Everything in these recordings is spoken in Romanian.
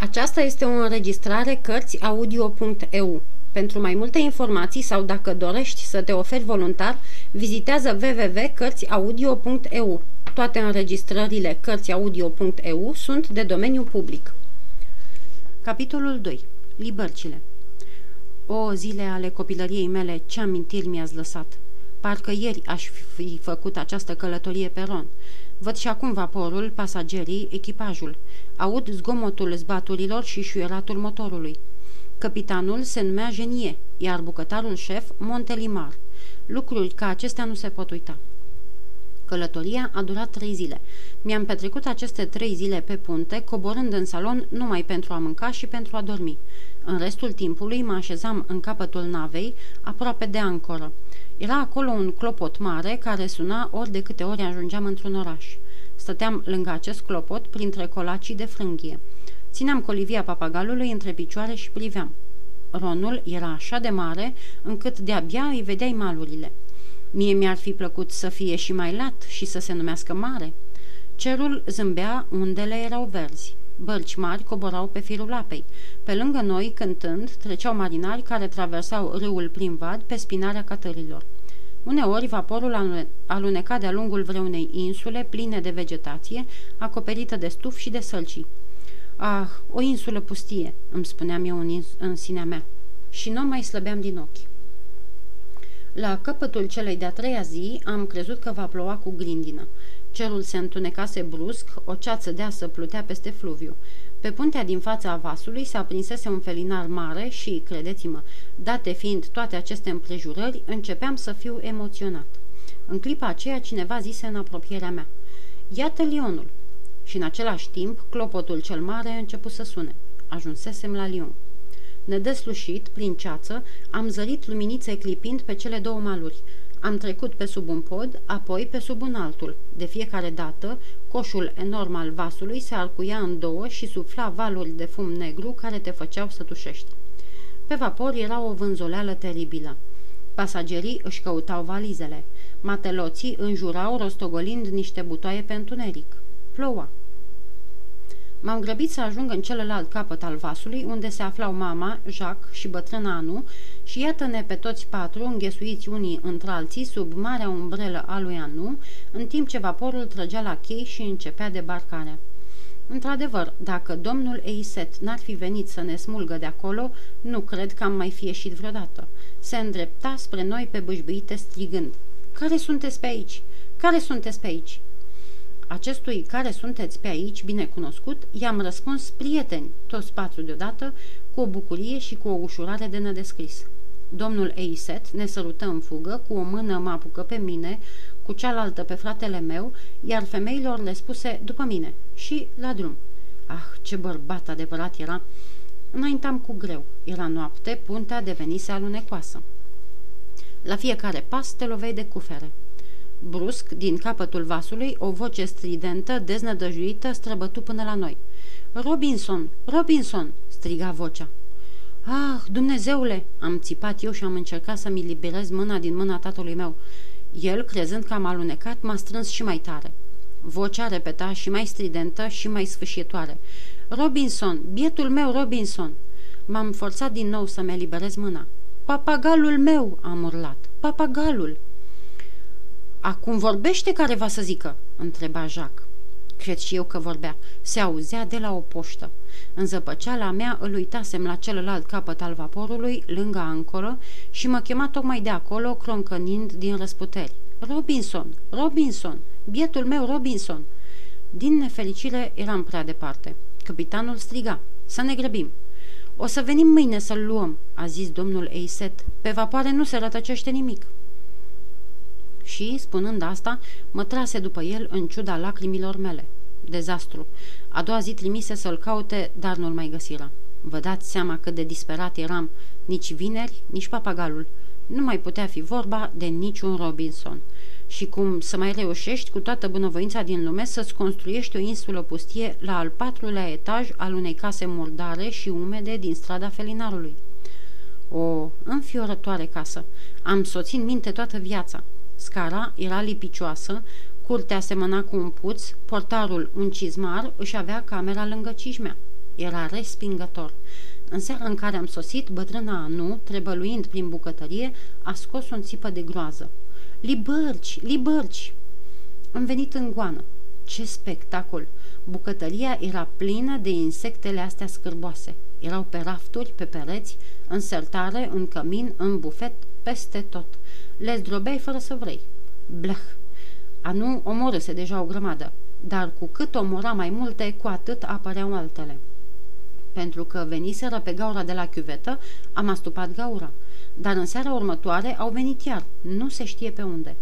Aceasta este o înregistrare Cărțiaudio.eu. Pentru mai multe informații sau dacă dorești să te oferi voluntar, vizitează www.cărțiaudio.eu. Toate înregistrările Cărțiaudio.eu sunt de domeniu public. Capitolul 2. Libercile O, zile ale copilăriei mele, ce amintiri mi-ați lăsat! Parcă ieri aș fi făcut această călătorie pe ron. Văd și acum vaporul, pasagerii, echipajul. Aud zgomotul zbaturilor și șuieratul motorului. Capitanul se numea Genie, iar bucătarul șef Montelimar. Lucruri ca acestea nu se pot uita. Călătoria a durat trei zile. Mi-am petrecut aceste trei zile pe punte, coborând în salon numai pentru a mânca și pentru a dormi. În restul timpului mă așezam în capătul navei, aproape de ancoră. Era acolo un clopot mare care suna ori de câte ori ajungeam într-un oraș. Stăteam lângă acest clopot printre colacii de frânghie. Țineam colivia papagalului între picioare și priveam. Ronul era așa de mare încât de-abia îi vedeai malurile. Mie mi-ar fi plăcut să fie și mai lat și să se numească mare. Cerul zâmbea, undele erau verzi. Bărci mari coborau pe firul apei. Pe lângă noi, cântând, treceau marinari care traversau râul prin vad pe spinarea catărilor. Uneori, vaporul aluneca de-a lungul vreunei insule pline de vegetație, acoperită de stuf și de sălcii. Ah, o insulă pustie, îmi spuneam eu în, în sinea mea. Și nu mai slăbeam din ochi. La capătul celei de-a treia zi am crezut că va ploua cu grindină. Cerul se întunecase brusc, o ceață deasă plutea peste fluviu. Pe puntea din fața vasului se aprinsese un felinar mare și, credeți-mă, date fiind toate aceste împrejurări, începeam să fiu emoționat. În clipa aceea cineva zise în apropierea mea, Iată Lionul! Și în același timp, clopotul cel mare a început să sune. Ajunsesem la Lion. Nedeslușit, prin ceață, am zărit luminițe clipind pe cele două maluri. Am trecut pe sub un pod, apoi pe sub un altul. De fiecare dată, coșul enorm al vasului se arcuia în două și sufla valuri de fum negru care te făceau să tușești. Pe vapor era o vânzoleală teribilă. Pasagerii își căutau valizele. Mateloții înjurau rostogolind niște butoaie pe întuneric. Ploua. M-am grăbit să ajung în celălalt capăt al vasului, unde se aflau mama, Jacques și bătrâna Anu, și iată-ne pe toți patru, înghesuiți unii între alții, sub marea umbrelă a lui Anu, în timp ce vaporul trăgea la chei și începea debarcarea. Într-adevăr, dacă domnul Eiset n-ar fi venit să ne smulgă de acolo, nu cred că am mai fi ieșit vreodată. Se îndrepta spre noi pe bâșbâite strigând. Care sunteți pe aici? Care sunteți pe aici?" Acestui care sunteți pe aici, bine cunoscut, i-am răspuns prieteni, toți patru deodată, cu o bucurie și cu o ușurare de nedescris. Domnul Eiset ne sărută în fugă, cu o mână mă apucă pe mine, cu cealaltă pe fratele meu, iar femeilor le spuse după mine și la drum. Ah, ce bărbat adevărat era! Înaintam cu greu. Era noapte, puntea devenise alunecoasă. La fiecare pas te lovei de cufere. Brusc, din capătul vasului, o voce stridentă, deznădăjuită, străbătu până la noi. Robinson! Robinson!" striga vocea. Ah, Dumnezeule!" am țipat eu și am încercat să-mi liberez mâna din mâna tatălui meu. El, crezând că am alunecat, m-a strâns și mai tare. Vocea repeta și mai stridentă și mai sfâșietoare. Robinson! Bietul meu, Robinson!" M-am forțat din nou să-mi eliberez mâna. Papagalul meu!" am urlat. Papagalul!" Acum vorbește care va să zică?" întreba Jacques. Cred și eu că vorbea. Se auzea de la o poștă. În zăpăceala mea îl uitasem la celălalt capăt al vaporului, lângă ancoră, și mă chema tocmai de acolo, croncănind din răsputeri. Robinson! Robinson! Bietul meu Robinson! Din nefericire eram prea departe. Capitanul striga. Să ne grăbim. O să venim mâine să-l luăm, a zis domnul Eiset. Pe vapoare nu se rătăcește nimic și, spunând asta, mă trase după el în ciuda lacrimilor mele. Dezastru. A doua zi trimise să-l caute, dar nu-l mai găsiră. Vă dați seama cât de disperat eram. Nici vineri, nici papagalul. Nu mai putea fi vorba de niciun Robinson. Și cum să mai reușești cu toată bunăvoința din lume să-ți construiești o insulă pustie la al patrulea etaj al unei case murdare și umede din strada Felinarului. O înfiorătoare casă. Am soțit minte toată viața. Scara era lipicioasă, curtea semăna cu un puț, portarul un cizmar își avea camera lângă cijmea. Era respingător. În seara în care am sosit, bătrâna Anu, trebăluind prin bucătărie, a scos un țipă de groază. Libărci, libărci! Am venit în goană. Ce spectacol! Bucătăria era plină de insectele astea scârboase. Erau pe rafturi, pe pereți, în sertare, în cămin, în bufet, peste tot. Le zdrobeai fără să vrei. Bleh! Anu omorâse deja o grămadă, dar cu cât omora mai multe, cu atât apăreau altele. Pentru că veniseră pe gaura de la chiuvetă, am astupat gaura. Dar în seara următoare au venit iar, nu se știe pe unde.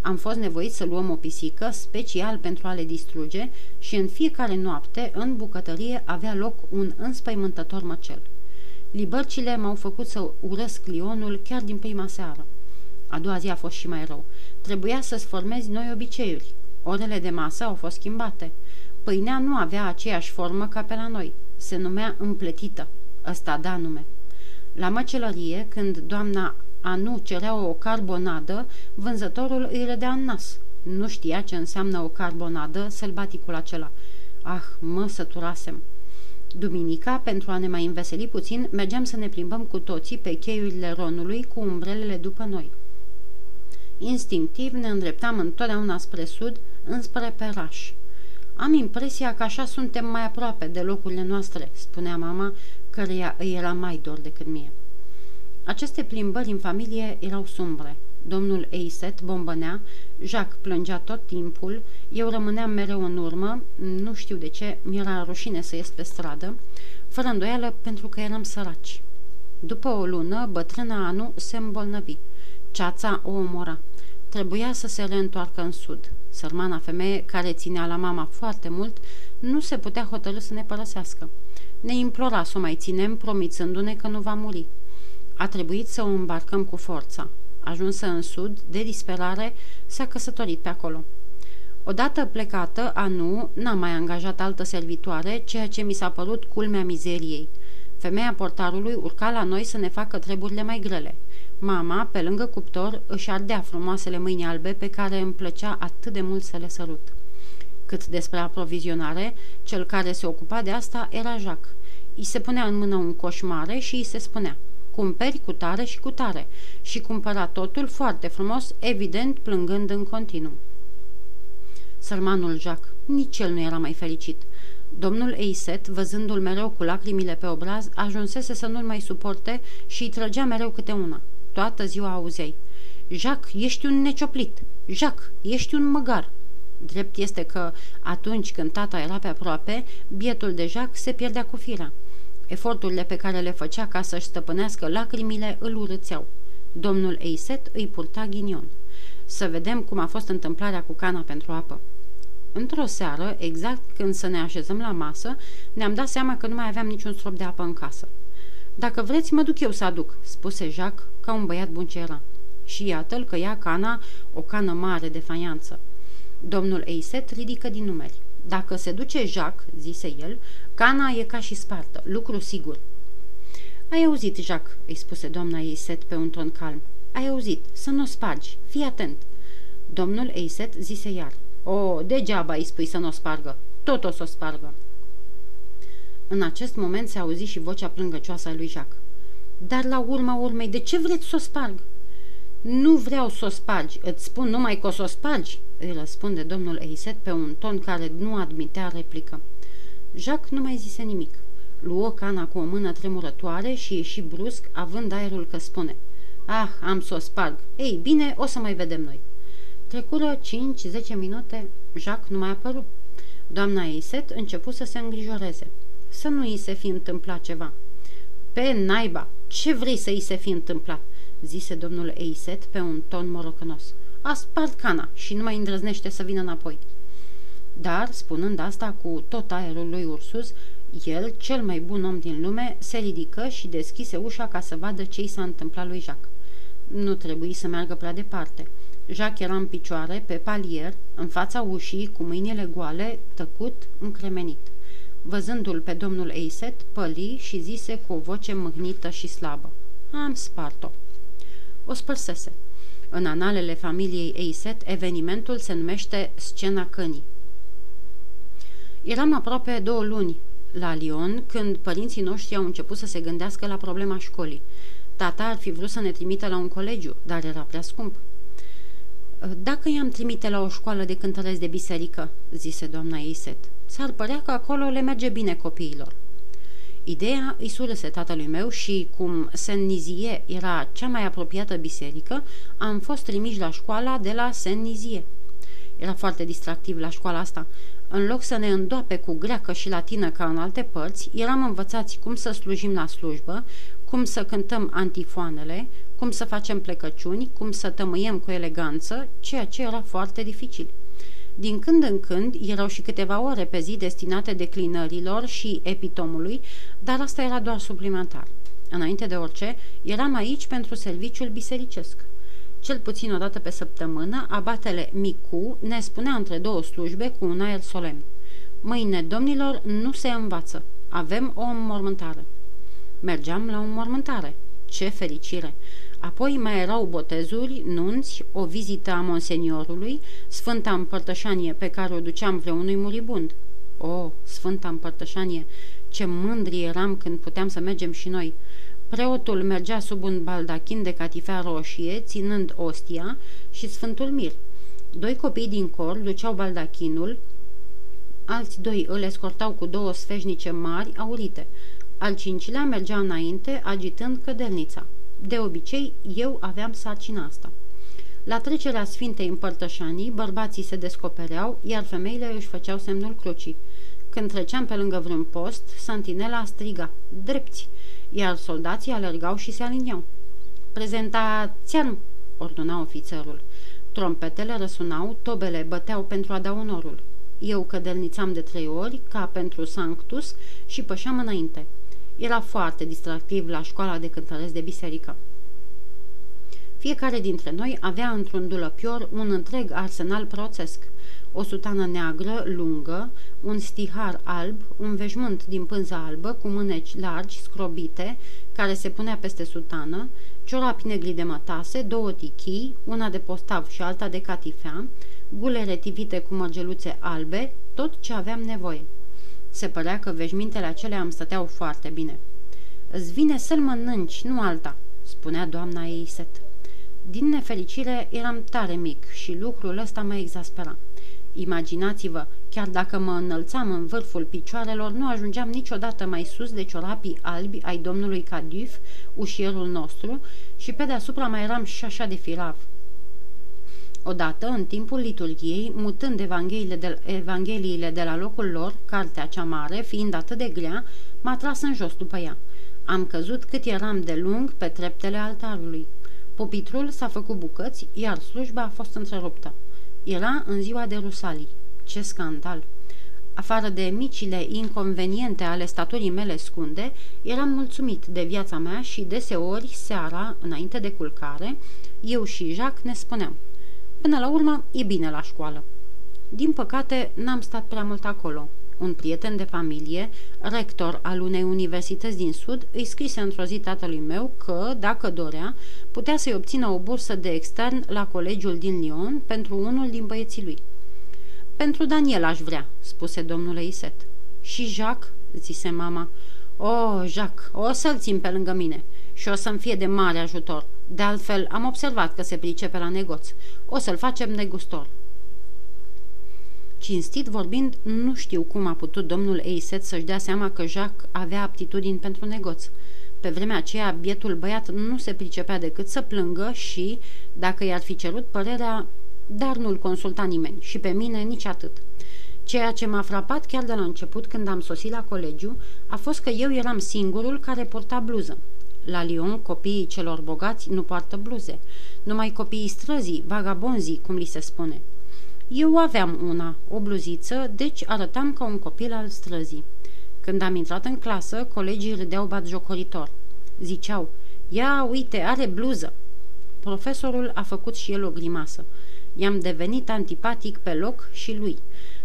Am fost nevoit să luăm o pisică special pentru a le distruge și în fiecare noapte, în bucătărie, avea loc un înspăimântător măcel. Libărcile m-au făcut să urăsc lionul chiar din prima seară. A doua zi a fost și mai rău. Trebuia să-ți formezi noi obiceiuri. Orele de masă au fost schimbate. Pâinea nu avea aceeași formă ca pe la noi. Se numea împletită. Ăsta da nume. La măcelărie, când doamna Anu cerea o carbonadă, vânzătorul îi râdea în nas. Nu știa ce înseamnă o carbonadă sălbaticul acela. Ah, mă săturasem! Duminica, pentru a ne mai înveseli puțin, mergeam să ne plimbăm cu toții pe cheiurile ronului cu umbrelele după noi. Instinctiv ne îndreptam întotdeauna spre sud, înspre Peraș. Am impresia că așa suntem mai aproape de locurile noastre, spunea mama, căreia îi era mai dor decât mie. Aceste plimbări în familie erau sumbre. Domnul Eiset bombănea, Jacques plângea tot timpul, eu rămâneam mereu în urmă, nu știu de ce, mi-era rușine să ies pe stradă, fără îndoială pentru că eram săraci. După o lună, bătrâna Anu se îmbolnăvi. Ceața o omora. Trebuia să se reîntoarcă în sud. Sărmana femeie, care ținea la mama foarte mult, nu se putea hotărâ să ne părăsească. Ne implora să o mai ținem, promițându-ne că nu va muri. A trebuit să o îmbarcăm cu forța. Ajunsă în sud, de disperare, s-a căsătorit pe acolo. Odată plecată, Anu n-a mai angajat altă servitoare, ceea ce mi s-a părut culmea mizeriei. Femeia portarului urca la noi să ne facă treburile mai grele. Mama, pe lângă cuptor, își ardea frumoasele mâini albe pe care îmi plăcea atât de mult să le sărut. Cât despre aprovizionare, cel care se ocupa de asta era Jacques. I se punea în mână un coș mare și îi se spunea cumperi cu tare și cu tare și cumpăra totul foarte frumos, evident plângând în continuu. Sărmanul Jacques, nici el nu era mai fericit. Domnul Eiset, văzându-l mereu cu lacrimile pe obraz, ajunsese să nu-l mai suporte și îi trăgea mereu câte una. Toată ziua auzeai. Jacques, ești un necioplit! Jacques, ești un măgar!" Drept este că, atunci când tata era pe aproape, bietul de Jacques se pierdea cu firea. Eforturile pe care le făcea ca să-și stăpânească lacrimile îl urâțeau. Domnul Eiset îi purta ghinion. Să vedem cum a fost întâmplarea cu cana pentru apă. Într-o seară, exact când să ne așezăm la masă, ne-am dat seama că nu mai aveam niciun strop de apă în casă. Dacă vreți, mă duc eu să aduc," spuse Jacques, ca un băiat bun ce era. Și iată-l că ia cana, o cană mare de faianță. Domnul Eiset ridică din numeri. Dacă se duce Jacques, zise el, cana e ca și spartă, lucru sigur. Ai auzit, Jacques, îi spuse doamna Eiset pe un ton calm. Ai auzit, să nu o spargi, fii atent. Domnul Eiset zise iar. O, degeaba îi spui să nu o spargă, tot o să o spargă. În acest moment se auzi și vocea plângăcioasă a lui Jacques. Dar la urma urmei, de ce vreți să o sparg? Nu vreau să o spargi, îți spun numai că o să o spargi, îi răspunde domnul Eiset pe un ton care nu admitea replică. Jacques nu mai zise nimic. Luă cana cu o mână tremurătoare și ieși brusc, având aerul că spune Ah, am să o sparg. Ei, bine, o să mai vedem noi. Trecură 5-10 minute, Jacques nu mai apăru. Doamna Eiset început să se îngrijoreze. Să nu îi se fi întâmplat ceva. Pe naiba, ce vrei să îi se fi întâmplat? zise domnul Eiset pe un ton morocănos. A spart cana și nu mai îndrăznește să vină înapoi. Dar, spunând asta cu tot aerul lui Ursus, el, cel mai bun om din lume, se ridică și deschise ușa ca să vadă ce i s-a întâmplat lui Jacques. Nu trebuie să meargă prea departe. Jacques era în picioare, pe palier, în fața ușii, cu mâinile goale, tăcut, încremenit. Văzându-l pe domnul Eiset, păli și zise cu o voce mâhnită și slabă. Am spart-o. O spărsese. În analele familiei Eiset, evenimentul se numește Scena Cănii. Eram aproape două luni la Lyon când părinții noștri au început să se gândească la problema școlii. Tata ar fi vrut să ne trimită la un colegiu, dar era prea scump. Dacă i-am trimite la o școală de cântăresc de biserică, zise doamna Iset, s-ar părea că acolo le merge bine copiilor. Ideea îi surâse tatălui meu și, cum Saint-Nizie era cea mai apropiată biserică, am fost trimiși la școala de la Saint-Nizie. Era foarte distractiv la școala asta. În loc să ne îndoape cu greacă și latină ca în alte părți, eram învățați cum să slujim la slujbă, cum să cântăm antifoanele, cum să facem plecăciuni, cum să tămâiem cu eleganță, ceea ce era foarte dificil. Din când în când erau și câteva ore pe zi destinate declinărilor și epitomului, dar asta era doar suplimentar. Înainte de orice, eram aici pentru serviciul bisericesc. Cel puțin o dată pe săptămână, abatele Micu ne spunea între două slujbe cu un aer solemn. Mâine, domnilor, nu se învață. Avem o înmormântare. Mergeam la o înmormântare. Ce fericire! Apoi mai erau botezuri, nunți, o vizită a monseniorului, Sfânta Împărtășanie pe care o duceam vreunui muribund. O, Sfânta Împărtășanie, ce mândri eram când puteam să mergem și noi. Preotul mergea sub un baldachin de catifea roșie, ținând ostia și Sfântul Mir. Doi copii din cor duceau baldachinul, alți doi îl escortau cu două sfeșnice mari aurite. Al cincilea mergea înainte, agitând cădelnița. De obicei, eu aveam sarcina asta. La trecerea Sfintei Împărtășanii, bărbații se descopereau, iar femeile își făceau semnul crucii. Când treceam pe lângă vreun post, santinela striga, drepți, iar soldații alergau și se aliniau. Prezentați-am, ordona ofițerul. Trompetele răsunau, tobele băteau pentru a da onorul. Eu cădelnițam de trei ori, ca pentru Sanctus, și pășeam înainte. Era foarte distractiv la școala de cântăresc de biserică. Fiecare dintre noi avea într-un dulăpior un întreg arsenal proțesc. O sutană neagră, lungă, un stihar alb, un veșmânt din pânză albă cu mâneci largi, scrobite, care se punea peste sutană, ciorapi negri de mătase, două tichii, una de postav și alta de catifea, gulere tivite cu mărgeluțe albe, tot ce aveam nevoie. Se părea că veșmintele acelea îmi stăteau foarte bine. Îți vine să-l mănânci, nu alta," spunea doamna Eiset. Din nefericire eram tare mic și lucrul ăsta mă exaspera. Imaginați-vă, chiar dacă mă înălțam în vârful picioarelor, nu ajungeam niciodată mai sus de ciorapii albi ai domnului Cadif, ușierul nostru, și pe deasupra mai eram și așa de firav. Odată, în timpul liturgiei, mutând evangheliile de, evangheliile de la locul lor, cartea cea mare, fiind atât de grea, m-a tras în jos după ea. Am căzut cât eram de lung pe treptele altarului. Pupitrul s-a făcut bucăți, iar slujba a fost întreruptă. Era în ziua de Rusalii. Ce scandal! Afară de micile inconveniente ale staturii mele scunde, eram mulțumit de viața mea și deseori, seara, înainte de culcare, eu și Jacques ne spuneam – Până la urmă, e bine la școală. Din păcate, n-am stat prea mult acolo. Un prieten de familie, rector al unei universități din Sud, îi scrise într-o zi tatălui meu că, dacă dorea, putea să-i obțină o bursă de extern la colegiul din Lyon pentru unul din băieții lui. Pentru Daniel aș vrea, spuse domnul Iset. Și Jacques, zise mama. O, oh, Jacques, o să-l țin pe lângă mine și o să-mi fie de mare ajutor. De altfel, am observat că se pricepe la negoț. O să-l facem negustor. Cinstit vorbind, nu știu cum a putut domnul Eiset să-și dea seama că Jacques avea aptitudini pentru negoț. Pe vremea aceea, bietul băiat nu se pricepea decât să plângă și, dacă i-ar fi cerut părerea, dar nu-l consulta nimeni și pe mine nici atât. Ceea ce m-a frapat chiar de la început când am sosit la colegiu a fost că eu eram singurul care porta bluză. La Lyon, copiii celor bogați nu poartă bluze. Numai copiii străzii, vagabonzii, cum li se spune. Eu aveam una, o bluziță, deci arătam ca un copil al străzii. Când am intrat în clasă, colegii râdeau batjocoritor. Ziceau, ia uite, are bluză. Profesorul a făcut și el o grimasă. I-am devenit antipatic pe loc și lui.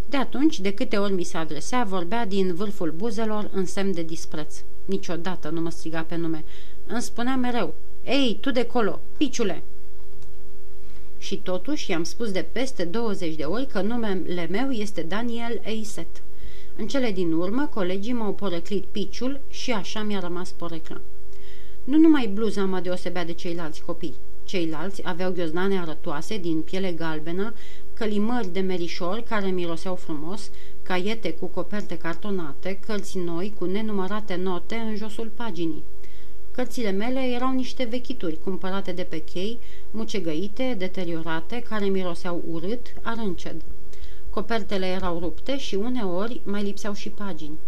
De atunci, de câte ori mi se adresea, vorbea din vârful buzelor în semn de dispreț. Niciodată nu mă striga pe nume. Îmi spunea mereu, Ei, tu de colo, piciule!" Și totuși i-am spus de peste 20 de ori că numele meu este Daniel Eiset. În cele din urmă, colegii m-au poreclit piciul și așa mi-a rămas porecla. Nu numai bluza mă deosebea de ceilalți copii. Ceilalți aveau ghiozdane arătoase din piele galbenă, călimări de merișori care miroseau frumos, caiete cu coperte cartonate, cărți noi cu nenumărate note în josul paginii. Cărțile mele erau niște vechituri cumpărate de pe chei, mucegăite, deteriorate, care miroseau urât, arânced. Copertele erau rupte și uneori mai lipseau și pagini.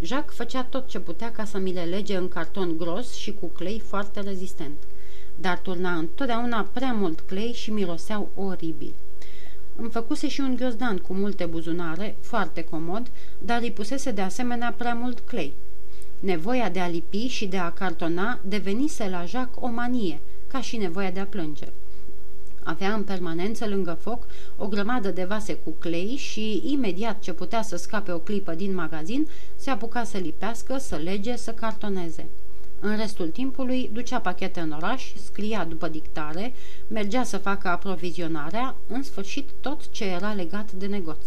Jacques făcea tot ce putea ca să mi le lege în carton gros și cu clei foarte rezistent, dar turna întotdeauna prea mult clei și miroseau oribil. Îmi făcuse și un ghiozdan cu multe buzunare, foarte comod, dar îi pusese de asemenea prea mult clei. Nevoia de a lipi și de a cartona devenise la Jacques o manie, ca și nevoia de a plânge. Avea în permanență lângă foc o grămadă de vase cu clei și, imediat ce putea să scape o clipă din magazin, se apuca să lipească, să lege, să cartoneze. În restul timpului ducea pachete în oraș, scria după dictare, mergea să facă aprovizionarea, în sfârșit tot ce era legat de negoț.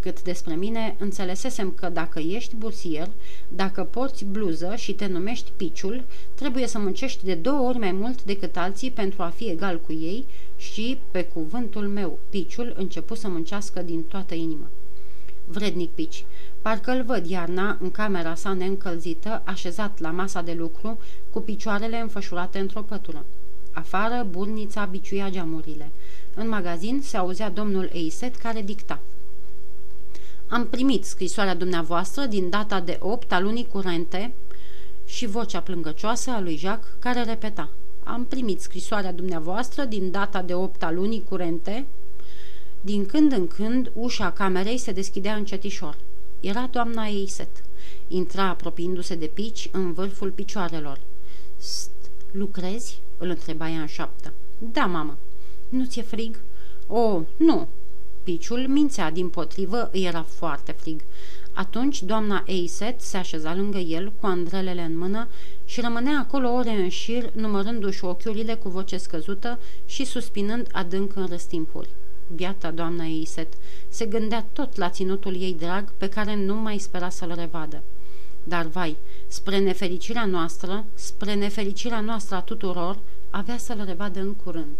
Cât despre mine, înțelesesem că dacă ești bursier, dacă porți bluză și te numești piciul, trebuie să muncești de două ori mai mult decât alții pentru a fi egal cu ei și, pe cuvântul meu, piciul început să muncească din toată inima. Vrednic pici, parcă îl văd iarna în camera sa neîncălzită, așezat la masa de lucru, cu picioarele înfășurate într-o pătură. Afară, burnița biciuia geamurile. În magazin se auzea domnul Eiset care dicta. Am primit scrisoarea dumneavoastră din data de 8 a lunii curente și vocea plângăcioasă a lui Jacques care repeta. Am primit scrisoarea dumneavoastră din data de 8 a lunii curente. Din când în când, ușa camerei se deschidea încetișor. Era doamna Eiset. Intra apropiindu-se de pici în vârful picioarelor. St, lucrezi?" îl întreba ea în șoaptă. Da, mamă. Nu ți-e frig?" O, nu. Piciul mințea din potrivă, îi era foarte frig. Atunci doamna Eiset se așeza lângă el cu andrelele în mână și rămânea acolo ore în șir, numărându-și ochiurile cu voce scăzută și suspinând adânc în răstimpuri. Biata doamna Eiset se gândea tot la ținutul ei drag pe care nu mai spera să-l revadă. Dar, vai, spre nefericirea noastră, spre nefericirea noastră a tuturor, avea să-l revadă în curând.